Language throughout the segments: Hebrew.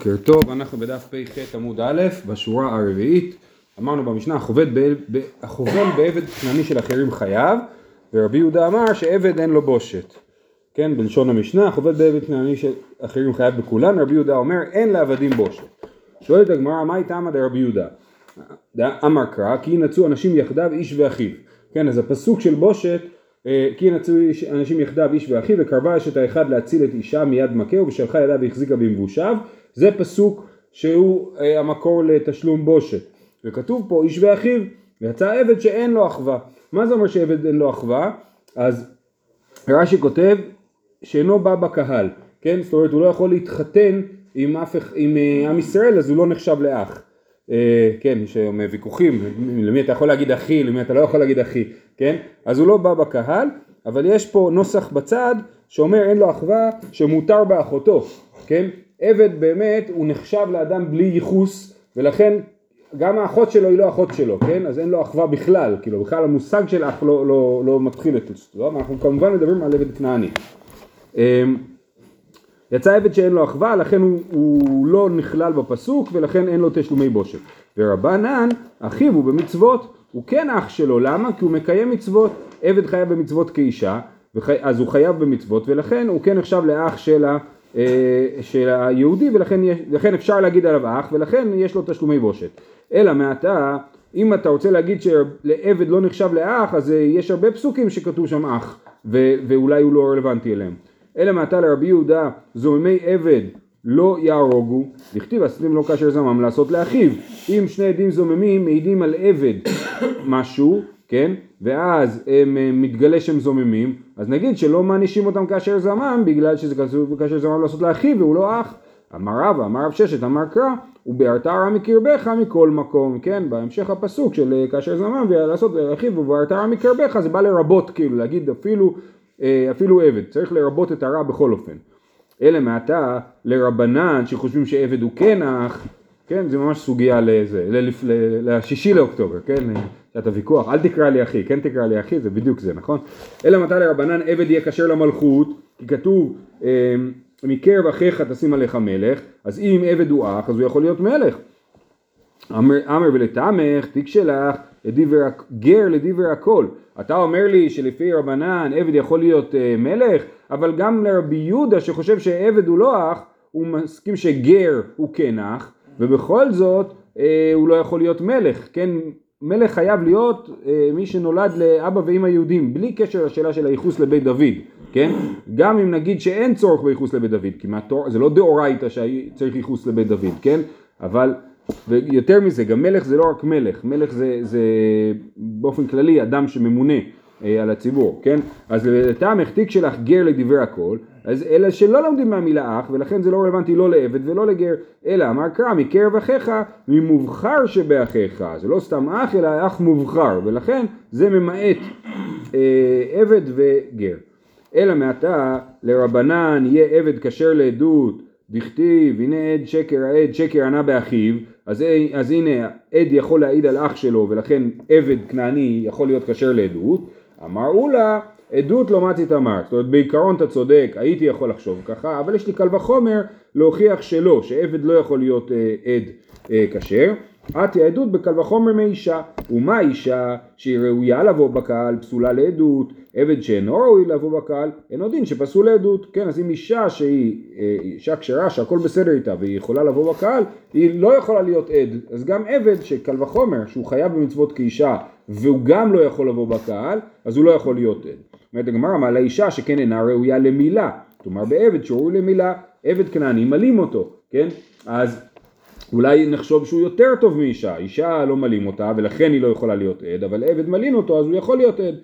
בוקר טוב, אנחנו בדף פ"ח עמוד א', בשורה הרביעית, אמרנו במשנה, החובל בעבד כנעני של אחרים חייב, ורבי יהודה אמר שעבד אין לו בושת. כן, בלשון המשנה, החובל בעבד כנעני של אחרים חייב בכולן, רבי יהודה אומר אין לעבדים בושת. שואלת הגמרא, מה איתה עמד רבי יהודה? אמר קרא, כי ינצו אנשים יחדיו איש ואחיו. כן, אז הפסוק של בושת, כי ינצו אנשים יחדיו איש ואחיו, וקרבה אשת האחד להציל את אישה מיד מכהו, ושלחה ידיו והחזיקה במבושיו. זה פסוק שהוא אה, המקור לתשלום בושת. וכתוב פה איש ואחיו, ויצא עבד שאין לו אחווה. מה זה אומר שעבד אין לו אחווה? אז רש"י כותב שאינו בא בקהל, כן? זאת אומרת הוא לא יכול להתחתן עם, אף, עם אה, עם ישראל אז הוא לא נחשב לאח. אה, כן, יש היום ויכוחים, למי אתה יכול להגיד אחי, למי אתה לא יכול להגיד אחי, כן? אז הוא לא בא בקהל, אבל יש פה נוסח בצד שאומר אין לו אחווה שמותר באחותו, כן? עבד באמת הוא נחשב לאדם בלי ייחוס ולכן גם האחות שלו היא לא אחות שלו, כן? אז אין לו אחווה בכלל, כאילו בכלל המושג של אח לא, לא, לא מתחיל את אצלו, אנחנו כמובן מדברים על עבד כנעני. יצא עבד שאין לו אחווה, לכן הוא, הוא לא נכלל בפסוק ולכן אין לו תשלומי בושת. ורבנן, אחיו הוא במצוות, הוא כן אח שלו, למה? כי הוא מקיים מצוות, עבד חייב במצוות כאישה, אז הוא חייב במצוות ולכן הוא כן נחשב לאח של ה... של היהודי ולכן אפשר להגיד עליו אח ולכן יש לו תשלומי בושת. אלא מעתה אם אתה רוצה להגיד שלעבד לא נחשב לאח אז יש הרבה פסוקים שכתוב שם אח ו- ואולי הוא לא רלוונטי אליהם. אלא מעתה לרבי יהודה זוממי עבד לא יהרוגו, דכתיב עשיתם לו כאשר זמם לעשות לאחיו. אם שני עדים זוממים מעידים על עבד משהו כן? ואז הם אה, מתגלה שהם זוממים, אז נגיד שלא מענישים אותם כאשר זמם, בגלל שזה כתוב כאשר זמם לעשות לאחיו והוא לא אח. אמר רבא, אמר רב ששת, אמר קרא, ובהרת הרע מקרבך מכל מקום, כן? בהמשך הפסוק של אה, כאשר זמם ולעשות לאחיו ובהרת הרע מקרבך זה בא לרבות כאילו, להגיד אפילו, אה, אפילו עבד, צריך לרבות את הרע בכל אופן. אלא מעתה לרבנן שחושבים שעבד הוא כן אח, כן? זה ממש סוגיה לזה, לשישי לאוקטובר, כן? את הוויכוח, אל תקרא לי אחי, כן תקרא לי אחי, זה בדיוק זה, נכון? אלא מתי לרבנן עבד יהיה כשר למלכות, כי כתוב אמ, מקרב אחיך תשים עליך מלך, אז אם עבד הוא אח, אז הוא יכול להיות מלך. אמר, ולתמך, תיק שלך, לדיבר, גר לדיבר הכל. אתה אומר לי שלפי רבנן עבד יכול להיות uh, מלך, אבל גם לרבי יהודה שחושב שעבד הוא לא אח, הוא מסכים שגר הוא כן אח, ובכל זאת uh, הוא לא יכול להיות מלך, כן? מלך חייב להיות אה, מי שנולד לאבא ואמא יהודים, בלי קשר לשאלה של הייחוס לבית דוד, כן? גם אם נגיד שאין צורך בייחוס לבית דוד, כי מהתור, זה לא דאורייתא שצריך ייחוס לבית דוד, כן? אבל, ויותר מזה, גם מלך זה לא רק מלך, מלך זה, זה באופן כללי אדם שממונה על הציבור, כן? אז לטעם החתיק שלך גר לדברי הכל, אז אלא שלא לומדים מהמילה אח, ולכן זה לא רלוונטי לא לעבד ולא לגר, אלא אמר קרא מקרב אחיך ממובחר שבאחיך, זה לא סתם אח אלא אח מובחר, ולכן זה ממעט אה, עבד וגר. אלא מעתה לרבנן יהיה עבד כשר לעדות, דכתיב הנה עד שקר העד שקר ענה באחיו, אז, אז הנה עד יכול להעיד על אח שלו ולכן עבד כנעני יכול להיות כשר לעדות, אמרו לה עדות לא מצית אמרת, זאת אומרת בעיקרון אתה צודק, הייתי יכול לחשוב ככה, אבל יש לי קל וחומר להוכיח שלא, שעבד לא יכול להיות אה, עד אה, עתי העדות בקל וחומר מאישה, ומה אישה שהיא ראויה לבוא בקהל פסולה לעדות, עבד שאינו ראוי לבוא בקהל, אינו דין שפסול לעדות, כן, אז אם אישה שהיא אה, אישה כשרה שהכל בסדר איתה והיא יכולה לבוא בקהל, היא לא יכולה להיות עד, אז גם עבד שקל וחומר שהוא חייב במצוות כאישה והוא גם לא יכול לבוא בקהל, אז הוא לא יכול להיות עד. אומרת הגמרא מעלה אישה שכן אינה ראויה למילה, כלומר בעבד שהוא למילה, עבד כנעני מלים אותו, כן? אז אולי נחשוב שהוא יותר טוב מאישה, אישה לא מלים אותה ולכן היא לא יכולה להיות עד, אבל עבד מלין אותו אז הוא יכול להיות עד.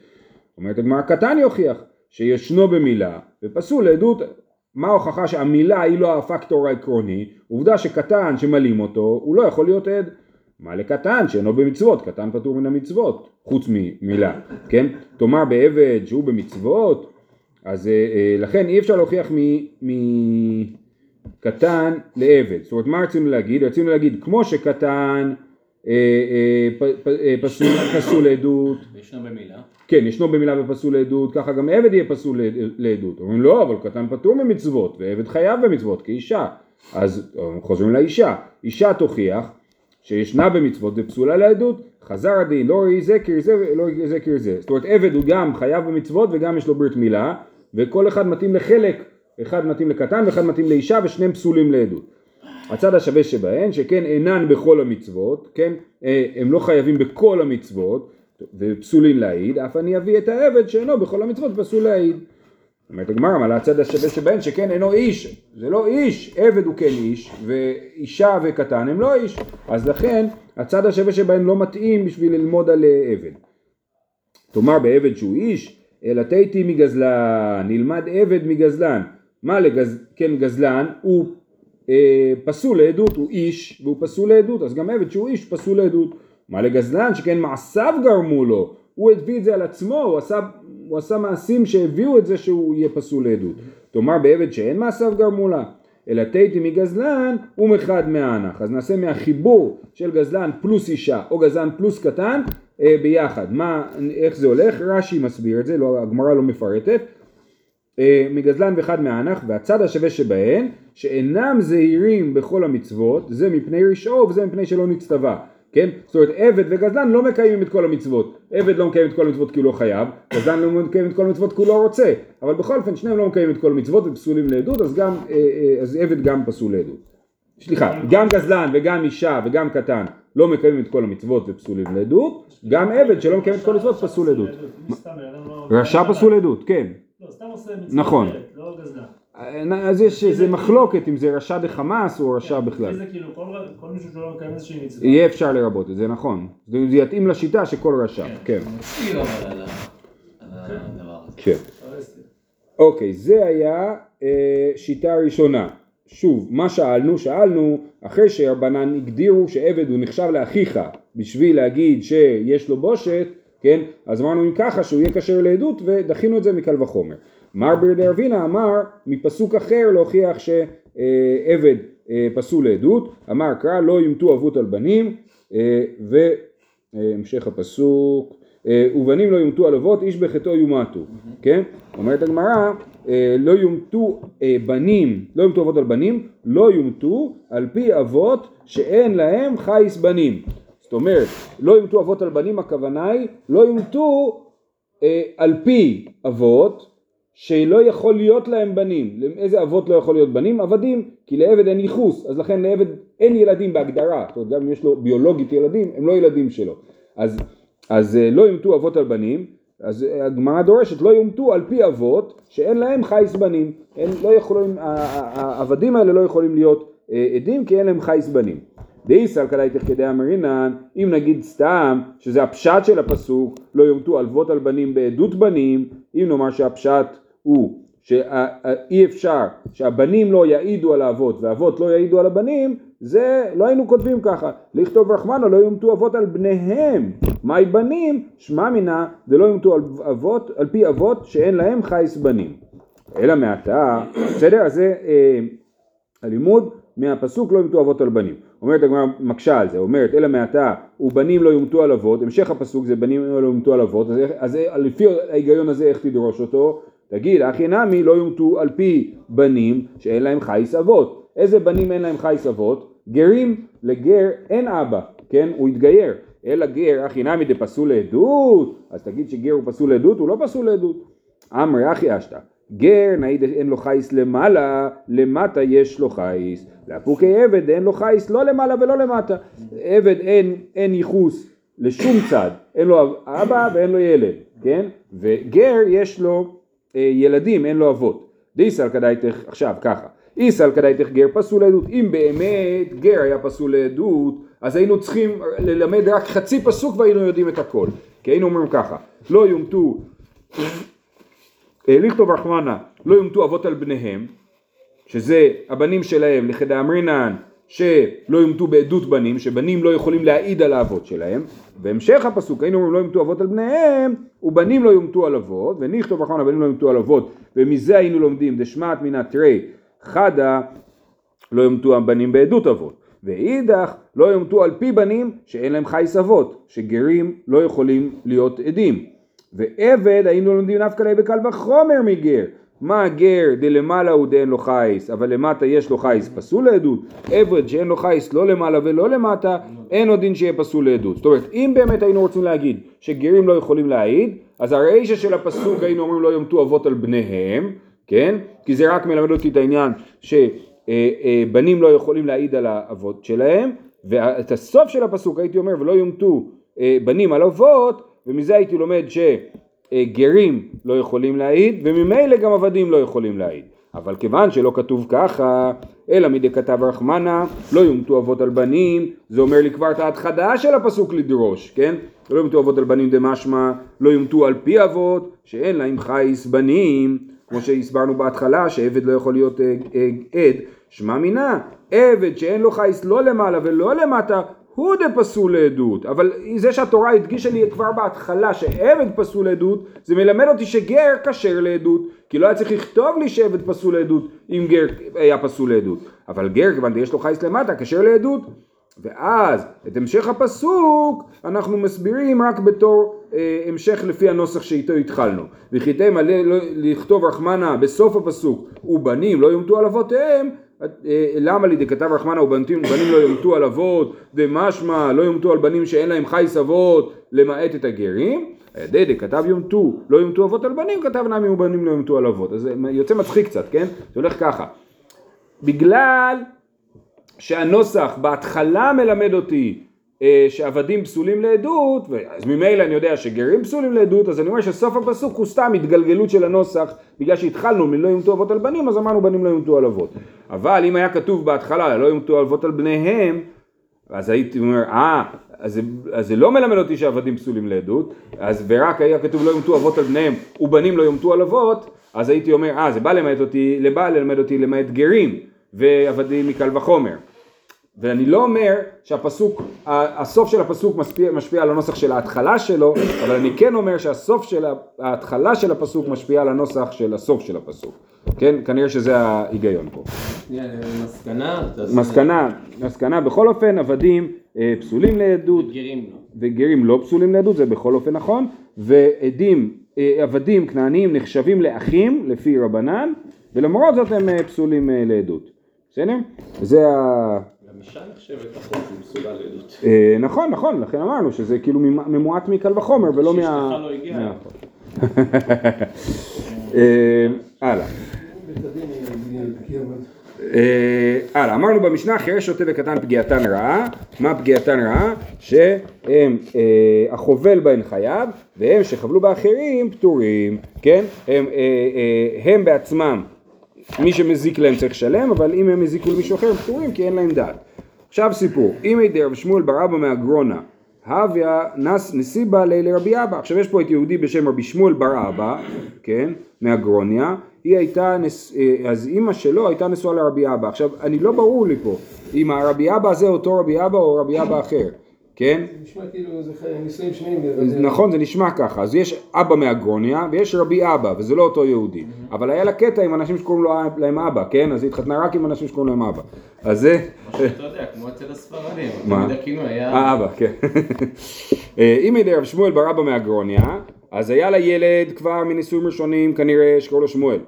אומרת הגמרא קטן יוכיח שישנו במילה ופסול לעדות, מה ההוכחה שהמילה היא לא הפקטור העקרוני, עובדה שקטן שמלים אותו הוא לא יכול להיות עד. מה לקטן שאינו במצוות, קטן פטור מן המצוות, חוץ ממילה, כן? תאמר בעבד שהוא במצוות, אז אה, אה, לכן אי אפשר להוכיח מקטן לעבד. זאת אומרת, מה רצינו להגיד? רצינו להגיד, כמו שקטן אה, אה, פ, אה, פסול, פסול לעדות. ישנו במילה. כן, ישנו במילה ופסול לעדות, ככה גם עבד יהיה פסול לעדות. אומרים לא, אבל קטן פטור ממצוות, ועבד חייב במצוות כאישה. אז חוזרים לאישה, אישה תוכיח שישנה במצוות ופסולה לעדות, חזר הדין, לא ראי זה כיר זה ולא ראי זה כיר זה. זאת אומרת עבד הוא גם חייב במצוות וגם יש לו ברית מילה, וכל אחד מתאים לחלק, אחד מתאים לקטן ואחד מתאים לאישה ושניהם פסולים לעדות. הצד השווה שבהן, שכן אינן בכל המצוות, כן, אה, הם לא חייבים בכל המצוות, ופסולים להעיד, אף אני אביא את העבד שאינו בכל המצוות פסול להעיד. אומרת הגמרא, על הצד השווה שבהן שכן אינו איש, זה לא איש, עבד הוא כן איש, ואישה וקטן הם לא איש, אז לכן הצד השווה שבהן לא מתאים בשביל ללמוד על עבד. תאמר בעבד שהוא איש, אלא תיתי מגזלן, נלמד עבד מגזלן. מה לגז... כן גזלן? הוא אה, פסול לעדות, הוא איש והוא פסול לעדות, אז גם עבד שהוא איש פסול לעדות. מה לגזלן? שכן מעשיו גרמו לו, הוא הביא את זה על עצמו, הוא עשה, הוא עשה מעשים שהביאו את זה שהוא יהיה פסול לעדות. תאמר בעבד שאין מעשיו גרמו לה, אלא תיתי מגזלן ומחד מהאנח. אז נעשה מהחיבור של גזלן פלוס אישה או גזלן פלוס קטן אה, ביחד. מה, איך זה הולך? רש"י מסביר את זה, לא, הגמרא לא מפרטת. אה, מגזלן ואחד מהאנח והצד השווה שבהן שאינם זהירים בכל המצוות זה מפני רשעו וזה מפני שלא נצטווה כן? זאת אומרת עבד וגזלן לא מקיימים את כל המצוות. עבד לא מקיים את כל המצוות כי הוא לא חייב גזלן לא מקיים את כל המצוות כי הוא לא רוצה. אבל בכל אופן שניהם לא מקיימים את כל המצוות ופסולים לעדות אז גם אה, אה, אז עבד גם פסול לעדות. סליחה גם גזלן וגם אישה וגם קטן לא מקיימים את כל המצוות ופסולים לעדות גם עבד שלא מקיים את כל המצוות פסול לעדות. רשע פסול לעדות כן לא, סתם עושה מצווה נכון. אחרת, לא גזלן. אז יש איזה מחלוקת אם זה רשע דחמאס או רשע בכלל. זה כאילו כל- כל מישהו שלא מקיים איזושהי מצווה. יהיה אפשר לרבות את זה, נכון. זה יתאים לשיטה שכל רשע, כן. הזה. כן. אוקיי, זה היה אה, שיטה ראשונה. שוב, מה שאלנו? שאלנו אחרי שרבנן הגדירו שעבד הוא נחשב לאחיך בשביל להגיד שיש לו בושת, כן? אז אמרנו אם ככה שהוא יהיה כשר לעדות ודחינו את זה מקל וחומר. מר ברדר אבינה אמר מפסוק אחר להוכיח שעבד אה, פסול לעדות, אמר קרא לא יומתו אבות על בנים אה, והמשך הפסוק אה, ובנים לא יומתו על אבות איש בחטאו יומתו, כן? אומרת הגמרא לא יומתו בנים, לא יומתו אבות על בנים, לא יומתו על פי אבות שאין להם חייס בנים. זאת אומרת, לא יומתו אבות על בנים הכוונה היא לא יומתו אה, על פי אבות שלא יכול להיות להם בנים. איזה אבות לא יכול להיות בנים? עבדים, כי לעבד אין ייחוס, אז לכן לעבד אין ילדים בהגדרה, זאת אומרת גם אם יש לו ביולוגית ילדים, הם לא ילדים שלו. אז, אז אה, לא יומתו אבות על בנים, אז אה, הגמרא דורשת לא יומתו על פי אבות שאין להם חייס בנים. הם לא יכולים, העבדים האלה לא יכולים להיות אה, עדים כי אין להם חייס בנים. דאיסל כדאיתך כדי אמרינן, אם נגיד סתם שזה הפשט של הפסוק, לא יומתו אבות על בנים בעדות בנים, אם נאמר שהפשט הוא שאי אפשר שהבנים לא יעידו על האבות והאבות לא יעידו על הבנים, זה לא היינו כותבים ככה, לכתוב רחמנו לא יומתו אבות על בניהם, מהי בנים? שמע מינה דלא יומתו על אבות, על פי אבות שאין להם חייס בנים. אלא מעתה, בסדר? אז זה אה, הלימוד מהפסוק לא יומתו אבות על בנים. אומרת הגמרא מקשה על זה, אומרת אלא מעתה ובנים לא יומתו על אבות, המשך הפסוק זה בנים לא יומתו על אבות, אז, אז לפי ההיגיון הזה איך תדרוש אותו? תגיד אחי נמי לא יומתו על פי בנים שאין להם חייס אבות. איזה בנים אין להם חייס אבות? גרים, לגר אין אבא, כן? הוא התגייר. אלא גר אחי נמי דפסול לעדות, אז תגיד שגר הוא פסול לעדות, הוא לא פסול לעדות. אמרי אחי אשתא, גר נעיד אין לו חייס למעלה, למטה יש לו חייס. לאפוקי עבד אין לו חייס לא למעלה ולא למטה. עבד אין, אין ייחוס לשום צד, אין לו אבא ואין לו ילד, כן? וגר יש לו אה, ילדים, אין לו אבות. דיסל כדאיתך, עכשיו ככה, איסל כדאיתך גר פסול לעדות, אם באמת גר היה פסול לעדות, אז היינו צריכים ללמד רק חצי פסוק והיינו יודעים את הכל. כי היינו אומרים ככה, לא יומתו לכתוב רחמנה, לא יומתו אבות על בניהם, שזה הבנים שלהם לכדאמרינן שלא יומתו בעדות בנים, שבנים לא יכולים להעיד על האבות שלהם. בהמשך הפסוק היינו אומרים לא יומתו אבות על בניהם, ובנים לא יומתו על אבות, ונכתוב רחמנה בנים לא יומתו על אבות, ומזה היינו לומדים דשמט מן התרי חדה לא יומתו הבנים בעדות אבות. ואידך לא יומתו על פי בנים שאין להם חייס אבות, שגרים לא יכולים להיות עדים. ועבד היינו לומדים נפקא ליה בקל וחומר מגר, מה גר דלמעלה הוא דאין לו חייס, אבל למטה יש לו חייס, פסול לעדות. עבד שאין לו חייס לא למעלה ולא למטה, אין עוד דין שיהיה פסול לעדות. זאת אומרת, אם באמת היינו רוצים להגיד שגרים לא יכולים להעיד, אז הרישא של הפסוק היינו אומרים לא יומתו אבות על בניהם, כן? כי זה רק מלמד אותי את העניין שבנים לא יכולים להעיד על האבות שלהם, ואת הסוף של הפסוק הייתי אומר ולא יומתו אה, בנים על אבות, ומזה הייתי לומד שגרים לא יכולים להעיד, וממילא גם עבדים לא יכולים להעיד. אבל כיוון שלא כתוב ככה, אלא מדי כתב רחמנה, לא יומתו אבות על בנים, זה אומר לי כבר את ההתחלה של הפסוק לדרוש, כן? לא יומתו אבות על בנים דמשמע, לא יומתו על פי אבות, שאין להם חייס בנים, כמו שהסברנו בהתחלה, שעבד לא יכול להיות אה, אה, עד, שמע מינה, עבד שאין לו חייס לא למעלה ולא למטה, הוא דפסול לעדות, אבל זה שהתורה הדגישה לי כבר בהתחלה שעבד פסול לעדות, זה מלמד אותי שגר כשר לעדות, כי לא היה צריך לכתוב לי שעבד פסול לעדות אם גר היה פסול לעדות, אבל גר כיוון יש לו חייס למטה, כשר לעדות, ואז את המשך הפסוק אנחנו מסבירים רק בתור אה, המשך לפי הנוסח שאיתו התחלנו. וכיתם עלי לא, לכתוב רחמנה בסוף הפסוק ובנים לא יומתו על אבותיהם למה לי דכתב רחמנה ובנים לא יומתו על אבות דמשמע לא יומתו על בנים שאין להם חייס אבות למעט את הגרים? הידי דכתב יומתו לא יומתו אבות על בנים כתב נמי ובנים לא יומתו על אבות. אז זה יוצא מצחיק קצת כן? זה הולך ככה. בגלל שהנוסח בהתחלה מלמד אותי אה, שעבדים פסולים לעדות, אז ממילא אני יודע שגרים פסולים לעדות, אז אני אומר שסוף הפסוק הוא סתם התגלגלות של הנוסח, בגלל שהתחלנו מלא יומתו אבות על בנים, אז אמרנו בנים לא יומתו על אבות. אבל אם היה כתוב בהתחלה לא יומתו אבות על בניהם, אז הייתי אומר, אה, אז, אז זה לא מלמד אותי שעבדים פסולים לעדות, אז ורק היה כתוב לא יומתו אבות על בניהם ובנים לא יומתו על אבות, אז הייתי אומר, אה, זה בא ללמד אותי, לבא ללמד אותי למעט גרים ועבדים מקל וחומר. ואני לא אומר שהפסוק, הסוף של הפסוק משפיע, משפיע על הנוסח של ההתחלה שלו, אבל אני כן אומר שהסוף של ההתחלה של הפסוק משפיע על הנוסח של הסוף של הפסוק. כן? כנראה שזה ההיגיון פה. מסקנה? מסקנה, מסקנה בכל אופן עבדים אה, פסולים לעדות. גרים לא. וגרים לא פסולים לעדות, זה בכל אופן נכון. ועדים, אה, עבדים כנעניים נחשבים לאחים לפי רבנן, ולמרות זאת הם אה, פסולים לעדות. בסדר? זה ה... לעדות. אה, נכון, נכון, לכן אמרנו שזה כאילו ממועט מקל וחומר ולא מה... שאשתך לא הגיעה. אה, הלאה. אה, הלאה, אמרנו במשנה חירש שוטה וקטן פגיעתן רעה, מה פגיעתן רעה? שהם, אה, החובל בהן חייב, והם שחבלו באחרים פטורים, כן? הם, אה, אה, הם בעצמם, מי שמזיק להם צריך לשלם, אבל אם הם הזיקו למישהו אחר הם פטורים כי אין להם דעת. עכשיו סיפור, אם הידי רב שמואל בר אבא מהגרונה, הוויה נס נסיבה לילי רבי אבא. עכשיו יש פה את יהודי בשם רבי שמואל בר אבא, כן, מהגרוניה, היא הייתה, נס, אה, אז אימא שלו הייתה נשואה לרבי אבא. עכשיו, אני לא ברור לי פה, אם הרבי אבא הזה אותו רבי אבא או רבי אבא אחר, כן? נשמע כאילו זה נישואים שניים. נכון, זה נשמע ככה. אז יש אבא מהגרוניה ויש רבי אבא, וזה לא אותו יהודי. אבל היה לה קטע עם אנשים שקוראים להם אבא, כן? אז היא התחתנה רק עם אנשים שקוראים להם אבא. אז זה... אתה יודע, כמו אצל הספרדים. מה? תמיד הכינוי היה... האבא, כן. אה, אם ידי רב שמואל בר אבא מהגרוניה, אז היה לה ילד כבר מנישואים ראשונים כנראה שקראו לו שמואל.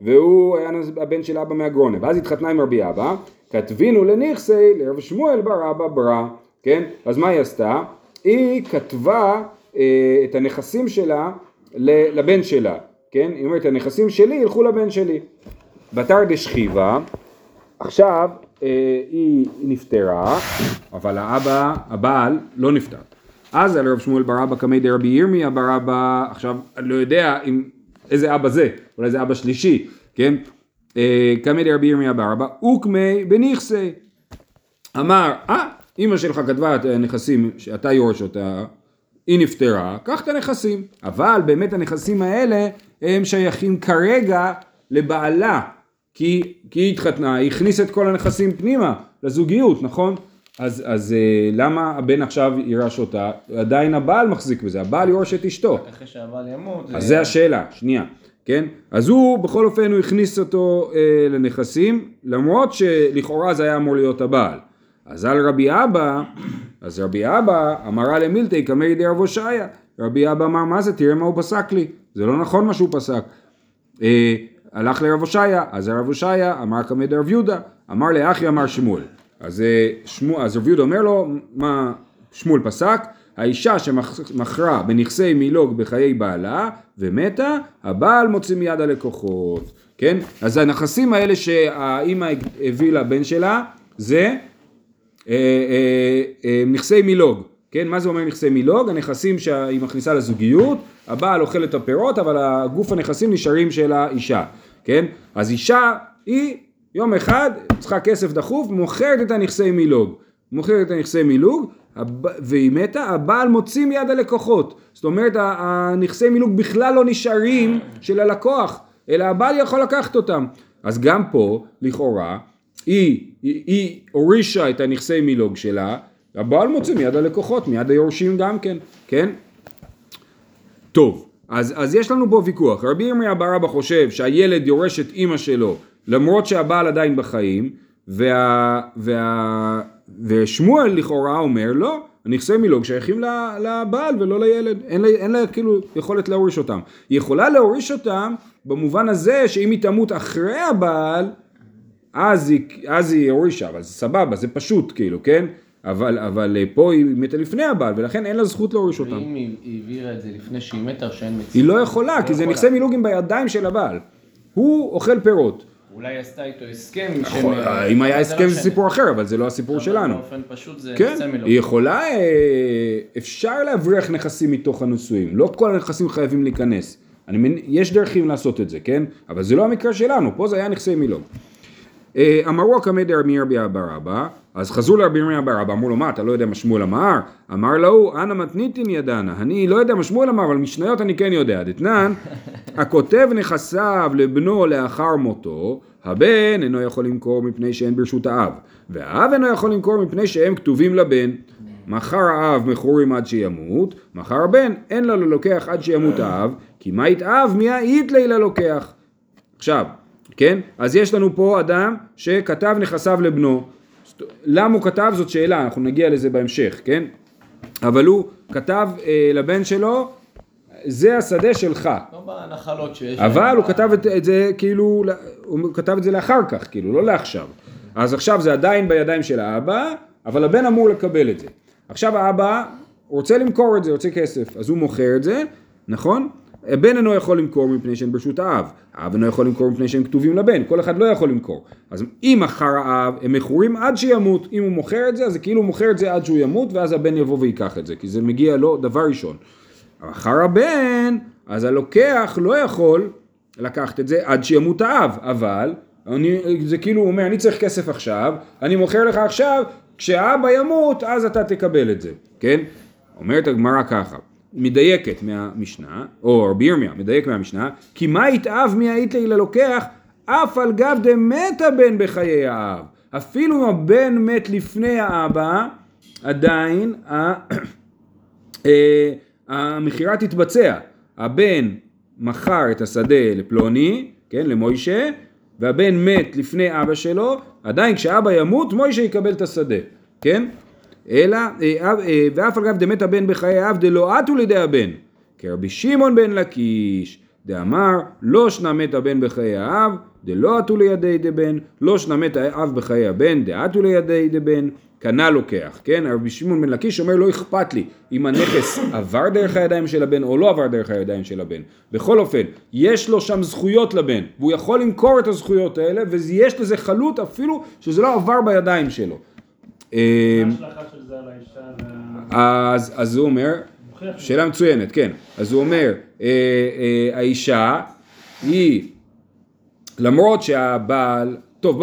והוא היה הבן של אבא מהגרוניה. ואז התחתנה עם רבי אבא, כתבינו לנכסי לרב שמואל בר אבא ברא, כן? אז מה היא עשתה? היא כתבה אה, את הנכסים שלה לבן שלה, כן? היא אומרת, הנכסים שלי ילכו לבן שלי. בתר דשכיבה, עכשיו אה, היא נפטרה, אבל האבא, הבעל, לא נפטר. אז על רב שמואל בר אבא קמי דרבי ירמיה בר אבא, עכשיו אני לא יודע אם, איזה אבא זה, אולי זה אבא שלישי, כן? אה, קמי דרבי ירמיה בר אבא, וקמי בנכסי. אמר, אה, אימא שלך כתבה את הנכסים שאתה יורש אותה, היא נפטרה, קח את הנכסים. אבל באמת הנכסים האלה הם שייכים כרגע לבעלה, כי, כי היא התחתנה, היא הכניסה את כל הנכסים פנימה, לזוגיות, נכון? אז, אז אה, למה הבן עכשיו יירש אותה? עדיין הבעל מחזיק בזה, הבעל יורש את אשתו. אחרי שהבעל ימות. אז זה השאלה, שנייה, כן? אז הוא, בכל אופן, הוא הכניס אותו אה, לנכסים, למרות שלכאורה זה היה אמור להיות הבעל. אז על רבי אבא, אז רבי אבא אמרה למילתי קמי די רב הושעיה. רבי אבא אמר, מה זה? תראה מה הוא פסק לי. זה לא נכון מה שהוא פסק. אה, הלך לרב הושעיה, אז הרב הושעיה אמר קמא דרב יהודה, אמר לאחי אמר שמואל. אז, אה, שמו, אז רב יהודה אומר לו, מה שמואל פסק? האישה שמכרה בנכסי מילוג בחיי בעלה ומתה, הבעל מוציא מיד הלקוחות, כן? אז הנכסים האלה שהאימא הביא לבן שלה זה נכסי מילוג, כן? מה זה אומר נכסי מילוג? הנכסים שהיא מכניסה לזוגיות, הבעל אוכל את הפירות, אבל הגוף הנכסים נשארים של האישה, כן? אז אישה היא יום אחד צריכה כסף דחוף, מוכרת את הנכסי מילוג. מוכרת את הנכסי מילוג, והיא מתה, הבעל מוציא מיד הלקוחות. זאת אומרת, הנכסי מילוג בכלל לא נשארים של הלקוח, אלא הבעל יכול לקחת אותם. אז גם פה, לכאורה, היא, היא, היא הורישה את הנכסי מילוג שלה, הבעל מוציא מיד הלקוחות, מיד היורשים גם כן, כן? טוב, אז, אז יש לנו פה ויכוח. רבי ירמיה בר אבא חושב שהילד יורש את אימא שלו למרות שהבעל עדיין בחיים, וה, וה, ושמואל לכאורה אומר לא, הנכסי מילוג שייכים לבעל ולא לילד, אין לה, אין לה כאילו יכולת להוריש אותם. היא יכולה להוריש אותם במובן הזה שאם היא תמות אחרי הבעל, אז היא, אז היא הורישה, אבל זה סבבה, זה פשוט כאילו, כן? אבל, אבל אה, פה היא מתה לפני הבעל, ולכן אין לה זכות להוריש אותם. ואם היא היא העבירה את זה לפני שהיא מתה, שאין מצווה. היא לא יכולה, כי זה יכולה. נכסי מילוגים בידיים של הבעל. הוא אוכל פירות. אולי היא עשתה איתו הסכם. יכול- שהם- אה, אם היה לא הסכם זה. סיפור אחר, אבל זה לא הסיפור שלנו. באופן פשוט זה כן, מילוג. היא יכולה, אה, אפשר להבריח נכסים מתוך הנישואים, לא כל הנכסים חייבים להיכנס. אני מנ... יש דרכים לעשות את זה, כן? אבל זה לא המקרה שלנו, פה זה היה נכסי מילוג. אה, אמרו הקמא דרבי רבי אבא רבא, אז חזרו לרבי רבי אבא רבא, אמרו לו מה אתה לא יודע מה שמואל אמר? אמר לו אנא מתניתין ידענה, אני לא יודע מה שמואל אמר אבל משניות אני כן יודע, דתנן הכותב נכסיו לבנו לאחר מותו, הבן אינו יכול למכור מפני שאין ברשות האב, והאב אינו יכול למכור מפני שהם כתובים לבן. מכר האב מכורים עד שימות, מכר הבן אין לו ללוקח עד שימות האב, כי מה יתאב מי האית לילה לוקח. עכשיו, כן? אז יש לנו פה אדם שכתב נכסיו לבנו. למה הוא כתב זאת שאלה, אנחנו נגיע לזה בהמשך, כן? אבל הוא כתב אה, לבן שלו, זה השדה שלך. לא בנחלות שיש. אבל להם. הוא כתב את, את זה כאילו, הוא כתב את זה לאחר כך, כאילו, לא לעכשיו. אז עכשיו זה עדיין בידיים של האבא, אבל הבן אמור לקבל את זה. עכשיו האבא רוצה למכור את זה, רוצה כסף, אז הוא מוכר את זה, נכון? הבן אינו יכול למכור מפני שהם ברשות האב, האב אינו יכול למכור מפני שהם כתובים לבן, כל אחד לא יכול למכור. אז אם מכר האב, הם מכורים עד שימות, אם הוא מוכר את זה, אז זה כאילו הוא מוכר את זה עד שהוא ימות, ואז הבן יבוא ויקח את זה, כי זה מגיע לו דבר ראשון. אחר הבן, אז הלוקח לא יכול לקחת את זה עד שימות האב, אבל אני, זה כאילו הוא אומר, אני צריך כסף עכשיו, אני מוכר לך עכשיו, כשהאבא ימות, אז אתה תקבל את זה, כן? אומרת הגמרא ככה, מדייקת מהמשנה, או רבי ירמיה מדייק מהמשנה, כי מה יתאב מי היית לי ללוקח, אף על גב דמת הבן בחיי האב. אפילו אם הבן מת לפני האבא, עדיין ה- אה, המכירה תתבצע. הבן מכר את השדה לפלוני, כן, למוישה, והבן מת לפני אבא שלו, עדיין כשאבא ימות, מוישה יקבל את השדה, כן? אלא, אה, אה, ואף על גב דמת הבן בחיי אב דלא עטו לידי הבן, כרבי שמעון בן לקיש, דאמר לא שנה מת הבן בחיי האב, דלא עטו לידי דבן, לא שנה מת האב בחיי הבן, דעטו לידי דבן, קנה לוקח, כן? רבי שמעון בן לקיש אומר לא אכפת לי אם הנכס עבר דרך הידיים של הבן או לא עבר דרך הידיים של הבן. בכל אופן, יש לו שם זכויות לבן, והוא יכול למכור את הזכויות האלה, ויש לזה חלות אפילו שזה לא עבר בידיים שלו. אה, מה ההשלכה של אז, אז הוא אומר. שאלה מצוינת, כן. אז הוא אומר, אה, אה, האישה היא, למרות שהבעל, טוב,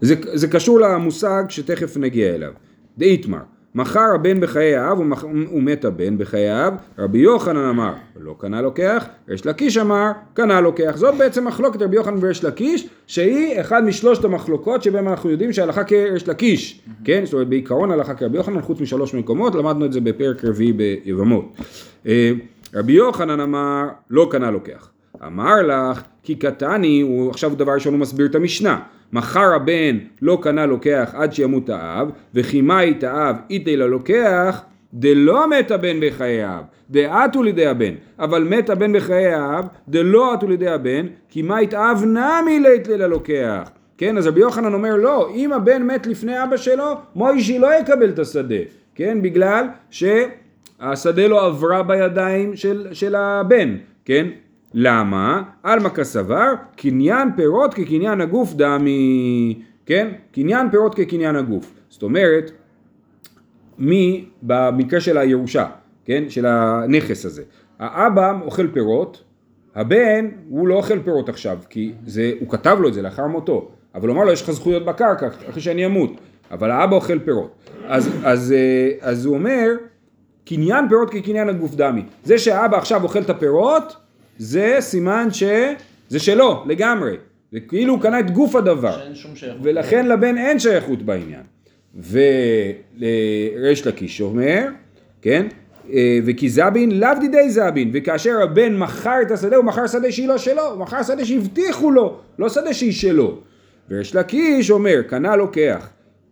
זה, זה קשור למושג שתכף נגיע אליו. דאיתמר, מכר הבן בחיי האב ומת הבן בחיי האב, רבי יוחנן אמר, לא קנה לוקח, ריש לקיש אמר, קנה לוקח. זאת בעצם מחלוקת רבי יוחנן וריש לקיש, שהיא אחד משלושת המחלוקות שבהם אנחנו יודעים שההלכה כריש לקיש, כן? זאת אומרת בעיקרון הלכה כרבי יוחנן, חוץ משלוש מקומות, למדנו את זה בפרק רביעי ביבמות. אה, רבי יוחנן אמר, לא קנה לוקח. אמר לך, כי קטני, הוא עכשיו דבר ראשון הוא מסביר את המשנה. מכר הבן לא קנה לוקח עד שימות האב, וכי מה את האב איתי ללוקח, דלא מת הבן בחיי האב, דעתו לידי הבן, אבל מת הבן בחיי האב, דלא עתו לידי הבן, כי מה יתאב נמי לית לילה לוקח. כן, אז רבי יוחנן אומר לא, אם הבן מת לפני אבא שלו, מוישי לא יקבל את השדה, כן, בגלל שהשדה לא עברה בידיים של, של הבן, כן, למה? עלמא כסבר, קניין פירות כקניין הגוף דמי, כן? קניין פירות כקניין הגוף. זאת אומרת, מי, במקרה של הירושה, כן? של הנכס הזה. האבא אוכל פירות, הבן הוא לא אוכל פירות עכשיו, כי זה, הוא כתב לו את זה לאחר מותו, אבל הוא אמר לו יש לך זכויות בקרקע אחרי שאני אמות, אבל האבא אוכל פירות. אז, אז, אה, אז הוא אומר, קניין פירות כקניין הגוף דמי. זה שהאבא עכשיו אוכל את הפירות, זה סימן שזה שלו לגמרי. זה כאילו הוא קנה את גוף הדבר. שאין שום שייכות. ולכן לבן אין שייכות בעניין. וריש לקיש אומר, כן? אה, וכי זבין לאו דידי זבין, וכאשר הבן מכר את השדה, הוא מכר שדה שהיא לא שלו, הוא מכר שדה שהבטיחו לו, לא שדה שהיא שלו. וריש לקיש אומר, קנה לוקח,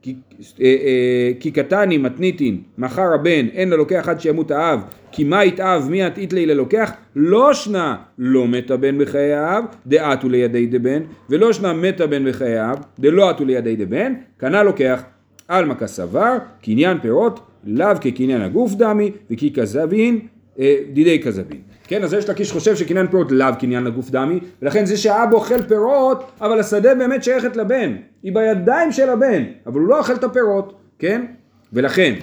כי, אה, אה, כי קטני מתניתין, מכר הבן, אין ללוקח עד שימות האב, כי מה יתאב מי יתאית לי ללוקח, לא שנה לא מת הבן בחיי האב, דעתו לידי דבן, ולא שנה מת הבן בחיי האב, דלא עתו לידי דבן, קנה לוקח. עלמא כסבר, קניין פירות, לאו כקניין הגוף דמי, וכי כזבין, אה, דידי כזבין. כן, אז יש לקיש חושב שקניין פירות לאו קניין לגוף דמי, ולכן זה שהאב אוכל פירות, אבל השדה באמת שייכת לבן. היא בידיים של הבן, אבל הוא לא אוכל את הפירות, כן? ולכן,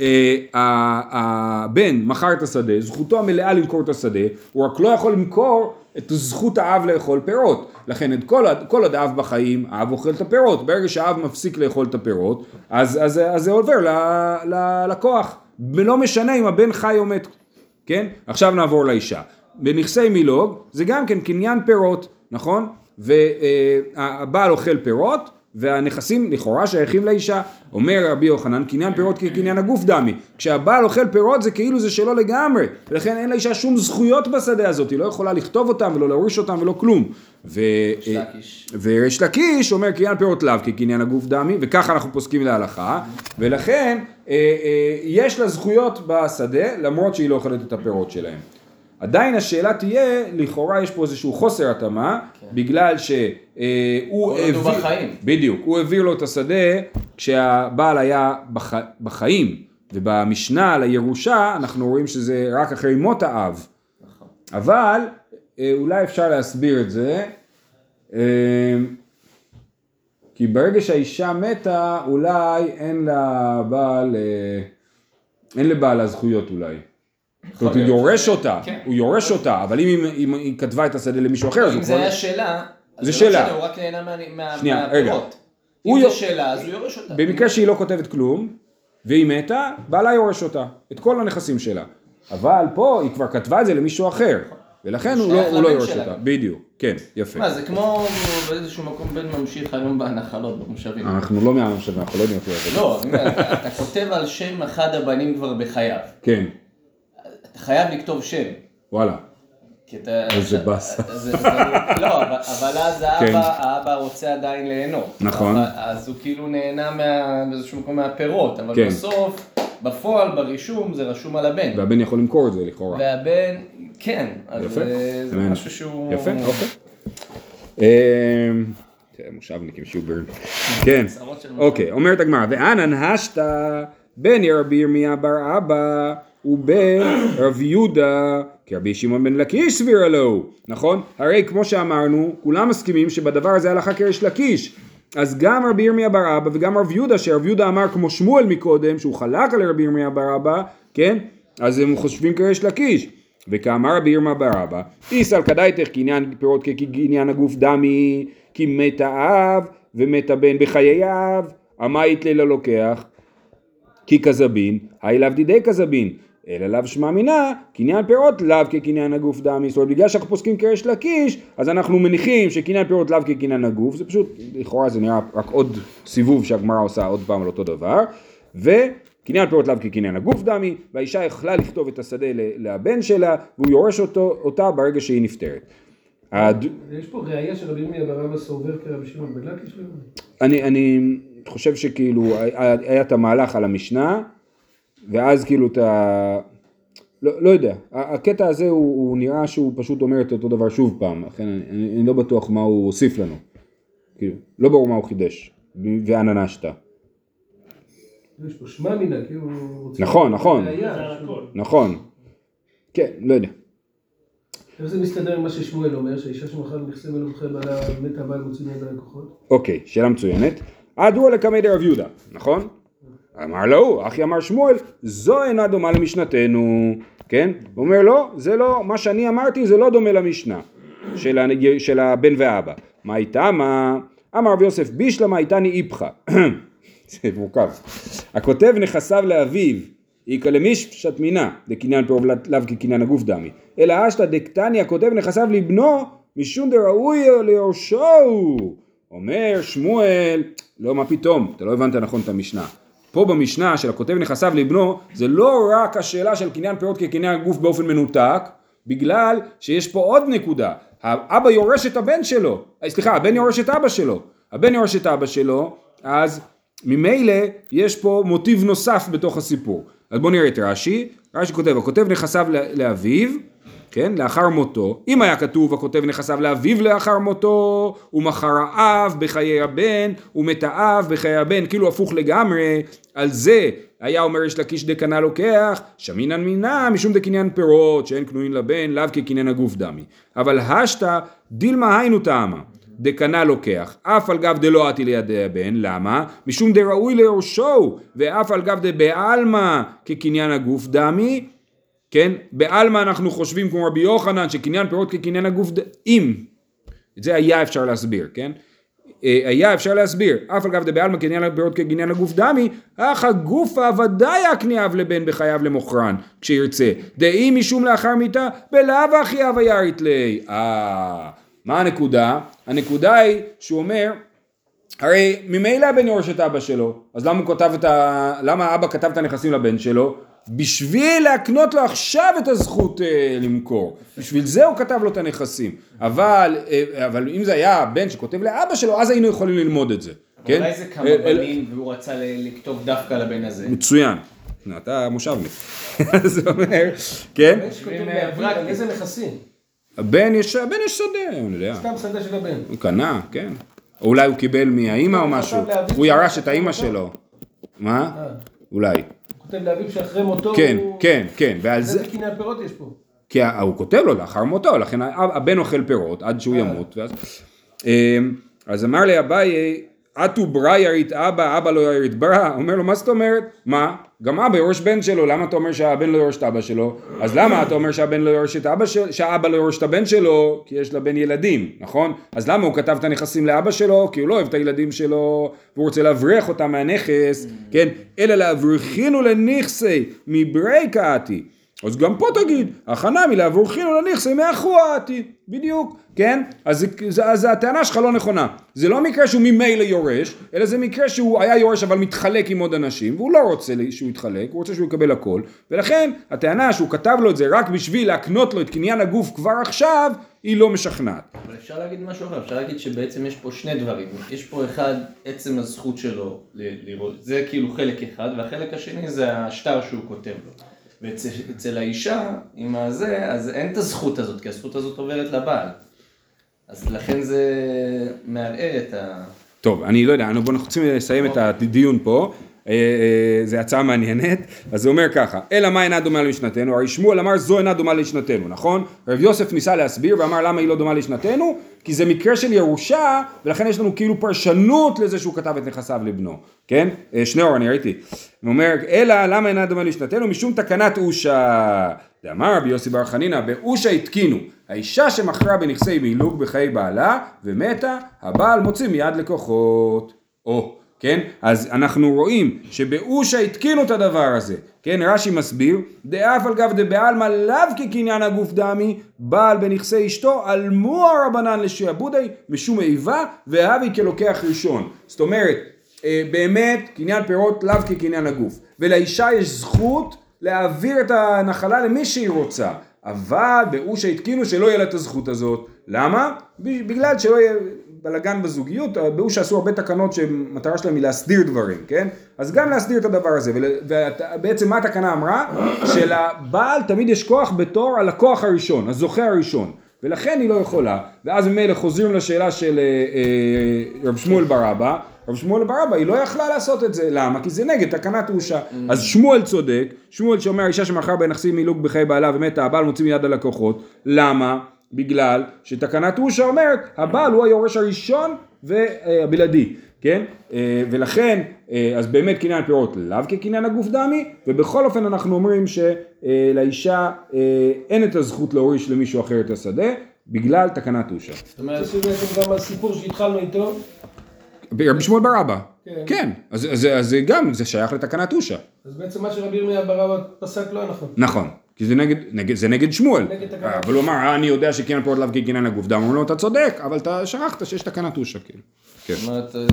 אה, הבן מכר את השדה, זכותו המלאה למכור את השדה, הוא רק לא יכול למכור את זכות האב לאכול פירות. לכן את כל, כל עוד האב בחיים, האב אוכל את הפירות. ברגע שהאב מפסיק לאכול את הפירות, אז, אז, אז זה עובר ללקוח. ולא משנה אם הבן חי או מת. כן? עכשיו נעבור לאישה. בנכסי מילוג זה גם כן קניין פירות, נכון? והבעל אוכל פירות והנכסים לכאורה שייכים לאישה. אומר רבי יוחנן, קניין פירות כקניין הגוף דמי. כשהבעל אוכל פירות זה כאילו זה שלו לגמרי, ולכן אין לאישה שום זכויות בשדה הזאת, היא לא יכולה לכתוב אותם ולא להוריש אותם ולא כלום. ו... וריש לקיש אומר קניין פירות לאו כקניין הגוף דמי, וככה אנחנו פוסקים להלכה, ולכן אה, אה, יש לה זכויות בשדה, למרות שהיא לא אוכלת את הפירות שלהם. עדיין השאלה תהיה, לכאורה יש פה איזשהו חוסר התאמה, בגלל שהוא עוד הוא בחיים. בדיוק, הוא העביר לו את השדה כשהבעל היה בח... בחיים, ובמשנה על הירושה אנחנו רואים שזה רק אחרי מות האב. נכון. אבל אה, אולי אפשר להסביר את זה, אה, כי ברגע שהאישה מתה, אולי אין לבעל, אה, אין לבעלה זכויות אולי. זאת אומרת, הוא. יורש אותה, כן. הוא יורש אותה, אבל אם היא- אם היא כתבה את השדה למישהו אחר, אז הוא אם זה כבר... היה שאלה, זה לא שאלה. הוא רק נהנה מה- מה- שנייה, רגע. מהפירות. אם זה שאלה, אז הוא יורש אותה. במקרה שהיא לא כותבת כלום, והיא מתה, בעלה יורש אותה, את כל הנכסים שלה. אבל פה היא כבר כתבה את זה למישהו אחר, ולכן הוא לא, הוא לא יורש. אותה. בדיוק, כן, יפה. מה, זה כמו באיזשהו מקום בן ממשיך היום בנחלות, במושבים. אנחנו לא מהממשלה, אנחנו לא יודעים עובד. לא, אתה כותב על שם אחד הבנים כבר בחייו. כן, חייב לכתוב שם. וואלה. כי אתה... איזה באסה. לא, אבל אז כן. האבא האבא רוצה עדיין ליהנות. נכון. אז הוא כאילו נהנה באיזשהו מקום מהפירות, אבל כן. בסוף, בפועל, ברישום, זה רשום על הבן. והבן יכול למכור את זה לכאורה. והבן, כן, יפה. זה-. משהו שהוא... יפה, אוקיי. אמ, מושבניקים שוברן. כן, אוקיי, אומרת הגמרא, ואנן השתא בן רבי ירמיה בר אבא ובן רב יהודה כרבי שמעון בן לקיש סבירה לו, נכון? הרי כמו שאמרנו, כולם מסכימים שבדבר הזה הלכה כריש לקיש. אז גם רבי ירמיה בר אבא וגם רב יהודה, שרב יהודה אמר כמו שמואל מקודם, שהוא חלק על רבי ירמיה בר אבא, כן? אז הם חושבים כריש לקיש. וכאמר רבי ירמיה בר אבא, איסל כדאיתך קניין פירות כקניין הגוף דמי, כי מת האב ומת הבן בחיי האב, אמית לילה לוקח, כי כזבין, היי לאו דידי כזבין, אלא לאו שמע מינה, קניין פירות לאו כקניין הגוף דמי, זאת אומרת בגלל שאנחנו פוסקים כריש לקיש, אז אנחנו מניחים שקניין פירות לאו כקניין הגוף, זה פשוט, לכאורה זה נראה רק עוד סיבוב שהגמרא עושה עוד פעם על אותו דבר, וקניין פירות לאו כקניין הגוף דמי, והאישה יכלה לכתוב את השדה לבן שלה, והוא יורש אותו, אותה ברגע שהיא נפטרת. הד... יש פה ראייה שרבי ירמיה בר אבא סובר כרבי שמעון בן לקיש ליום. אני, אני חושב שכאילו היה את המהלך על המשנה ואז כאילו אתה... לא, לא יודע, הקטע הזה הוא, הוא נראה שהוא פשוט אומר את אותו דבר שוב פעם, לכן אני, אני, אני לא בטוח מה הוא הוסיף לנו. כאילו, לא ברור מה הוא חידש, ואנה נשתא. יש פה שמע מינה, כאילו... נכון, נכון. נכון. כן, לא יודע. איך זה מסתדר עם מה ששמואל אומר, שהאישה שמכרה נכסי מלוככם בעלה מתה הבעל מוציא מיד הלקוחות? אוקיי, שאלה מצוינת. הדרוע לקמי דרב יהודה, נכון? אמר לו, אחי אמר שמואל, זו אינה דומה למשנתנו, כן? הוא אומר לא, זה לא, מה שאני אמרתי זה לא דומה למשנה של, הנג... של הבן ואבא. מה איתה מה? אמר רב יוסף בישלמה איתני איפכא. זה מורכב. הכותב נכסיו לאביו, איכא למישפשט מינה, דקניין פירוב לאו כקניין הגוף דמי. אלא אשתא דקתני הכותב נכסיו לבנו, משום דראוי ליורשו. אומר שמואל, לא מה פתאום, אתה לא הבנת נכון את המשנה. פה במשנה של הכותב נכסיו לבנו, זה לא רק השאלה של קניין פירות כקניין הגוף באופן מנותק, בגלל שיש פה עוד נקודה. האבא יורש את הבן שלו, אה, סליחה, הבן יורש את אבא שלו. הבן יורש את אבא שלו, אז ממילא יש פה מוטיב נוסף בתוך הסיפור. אז בואו נראה את רש"י, רש"י כותב, הכותב נכסיו לאביו, כן, לאחר מותו, אם היה כתוב הכותב נכסיו לאביו לאחר מותו, ומכר האב בחיי הבן, ומת האב בחיי הבן, כאילו הפוך לגמרי, על זה היה אומר יש לקיש דקנה לוקח, שמינן מינה משום דקניין פירות, שאין קנוין לבן, לאו כקניין הגוף דמי. אבל השתא דילמה היינו טעמה. דקנה לוקח, אף על גב דלא עתי לידי הבן, למה? משום דראוי ליורשו, ואף על גב דבעלמא כקניין הגוף דמי, כן? בעלמא אנחנו חושבים כמו רבי יוחנן שקניין פירות כקניין הגוף ד... אם, את זה היה אפשר להסביר, כן? אה, היה אפשר להסביר, אף על גב דבעלמא קניין פירות כקניין הגוף דמי, אך הגופה ודאי יקניאב לבן בחייו למוכרן, כשירצה. דאי משום לאחר מיתה, בלאו הכי אב ירית לי. אה, מה הנקודה? הנקודה היא שהוא אומר, הרי ממילא הבן יורש את אבא שלו, אז למה הוא כתב את ה... למה אבא כתב את הנכסים לבן שלו? בשביל להקנות לו עכשיו את הזכות אה, למכור. בשביל זה הוא כתב לו את הנכסים. אבל, אה, אבל אם זה היה הבן שכותב לאבא שלו, אז היינו יכולים ללמוד את זה. כן? אולי זה כמה אה, אה, בנים והוא רצה לכתוב דווקא לבן הזה. מצוין. אתה מושבניק. אז הוא אומר, כן? איזה נכסים? הבן יש, הבן יש שדה, אני יודע. סתם שדה של הבן. הוא קנה, כן. או אולי הוא קיבל מהאימא או משהו. הוא ירש את האימא? שלו. מה? אה, אולי. הוא כותב לאביו שאחרי מותו כן, הוא... כן, כן. ועל זה... איזה קניין פירות יש פה? כי הוא כותב לו לאחר מותו, לכן הבן אוכל פירות עד שהוא אה. ימות. אמ, אז אמר לי אביי, אטו ברא ירית אבא, אבא לא ירית ברא, אומר לו, מה זאת אומרת? מה? גם אבא יורש בן שלו, למה אתה אומר שהבן לא יורש את אבא שלו? אז למה אתה אומר שהבן לא יורש את אבא שלו, שהאבא לא יורש את הבן שלו? כי יש לבן ילדים, נכון? אז למה הוא כתב את הנכסים לאבא שלו? כי הוא לא אוהב את הילדים שלו, והוא רוצה להבריח אותם מהנכס, כן? אלא להבריחינו לנכסי מברי קאתי. אז גם פה תגיד, הכנה מלעבורכינו לנכסי מאחורתי, בדיוק, כן? אז, זה- אז הטענה שלך לא נכונה. זה לא מקרה שהוא ממילא יורש, אלא זה מקרה שהוא היה יורש אבל מתחלק עם עוד אנשים, והוא לא רוצה שהוא יתחלק, הוא רוצה שהוא יקבל הכל, ולכן הטענה שהוא כתב לו את זה רק בשביל להקנות לו את קניין הגוף כבר עכשיו, היא לא משכנעת. אבל אפשר להגיד משהו אחר, אפשר להגיד שבעצם יש פה שני דברים. יש פה אחד, עצם הזכות שלו לראות, זה כאילו חלק אחד, והחלק השני זה השטר שהוא כותב לו. ואצל אצל האישה, עם הזה, אז אין את הזכות הזאת, כי הזכות הזאת עוברת לבעל. אז לכן זה מערער את ה... טוב, אני לא יודע, בואו אנחנו רוצים לסיים את הדיון פה, זו הצעה מעניינת, אז הוא אומר ככה, אלא מה אינה דומה למשנתנו, הרי שמואל אמר זו אינה דומה לשנתנו, נכון? רב יוסף ניסה להסביר ואמר למה היא לא דומה לשנתנו, כי זה מקרה של ירושה, ולכן יש לנו כאילו פרשנות לזה שהוא כתב את נכסיו לבנו, כן? אה, שניאור, אני ראיתי. הוא אומר, אלא למה אינה דומה לשנתנו? משום תקנת אושה. דאמר רבי יוסי בר חנינא, באושה התקינו, האישה שמכרה בנכסי מילוג בחיי בעלה ומתה, הבעל מוציא מיד לקוחות. או, כן? אז אנחנו רואים שבאושה התקינו את הדבר הזה, כן? רש"י מסביר, דאף על גב דבעלמא לאו כקניין הגוף דמי, בעל בנכסי אשתו, עלמו הרבנן לשעבודי משום איבה, והבי כלוקח ראשון. זאת אומרת, אה, באמת קניין פירות לאו כקניין הגוף, ולאישה יש זכות להעביר את הנחלה למי שהיא רוצה, אבל באושה התקינו שלא יהיה לה את הזכות הזאת, למה? בגלל שלא יהיה, בלאגן בזוגיות, באושה עשו הרבה תקנות שמטרה שלהם היא להסדיר דברים, כן? אז גם להסדיר את הדבר הזה, ובעצם מה התקנה אמרה? שלבעל תמיד יש כוח בתור הלקוח הראשון, הזוכה הראשון, ולכן היא לא יכולה, ואז ממילא חוזרים לשאלה של אה, אה, רב שמואל בר אבא, רב שמואל בר אבא היא לא יכלה לעשות את זה, למה? כי זה נגד תקנת אושה, אז שמואל צודק, שמואל שאומר אישה שמכר בנכסים מילוג בחיי בעלה ומתה, הבעל מוציא מיד הלקוחות, למה? בגלל שתקנת אושה אומרת הבעל הוא היורש הראשון והבלעדי, כן? אה, ולכן, אה, אז באמת קניין פירות לאו כקניין הגוף דמי, ובכל אופן אנחנו אומרים שלאישה אה, אין את הזכות להוריש למישהו אחר את השדה, בגלל תקנת אושה. זאת אומרת, זה בעצם גם הסיפור שהתחלנו איתו, רבי שמואל בר אבא, כן. כן, אז, זה גם, זה שייך לתקנת אושה, אז בעצם מה שרבי ירמיה בר אבא פסק לא נכון. נכון. כי זה נגד, נגד, זה נגד שמואל, נגד תקנת אבל הוא אמר, "אה, אני יודע שקניין פירות לאו כקניין הגוף דם, אמרו לו, אתה צודק, אבל אתה שכחת שיש תקנת אושה, כאילו. כן. זאת אומרת,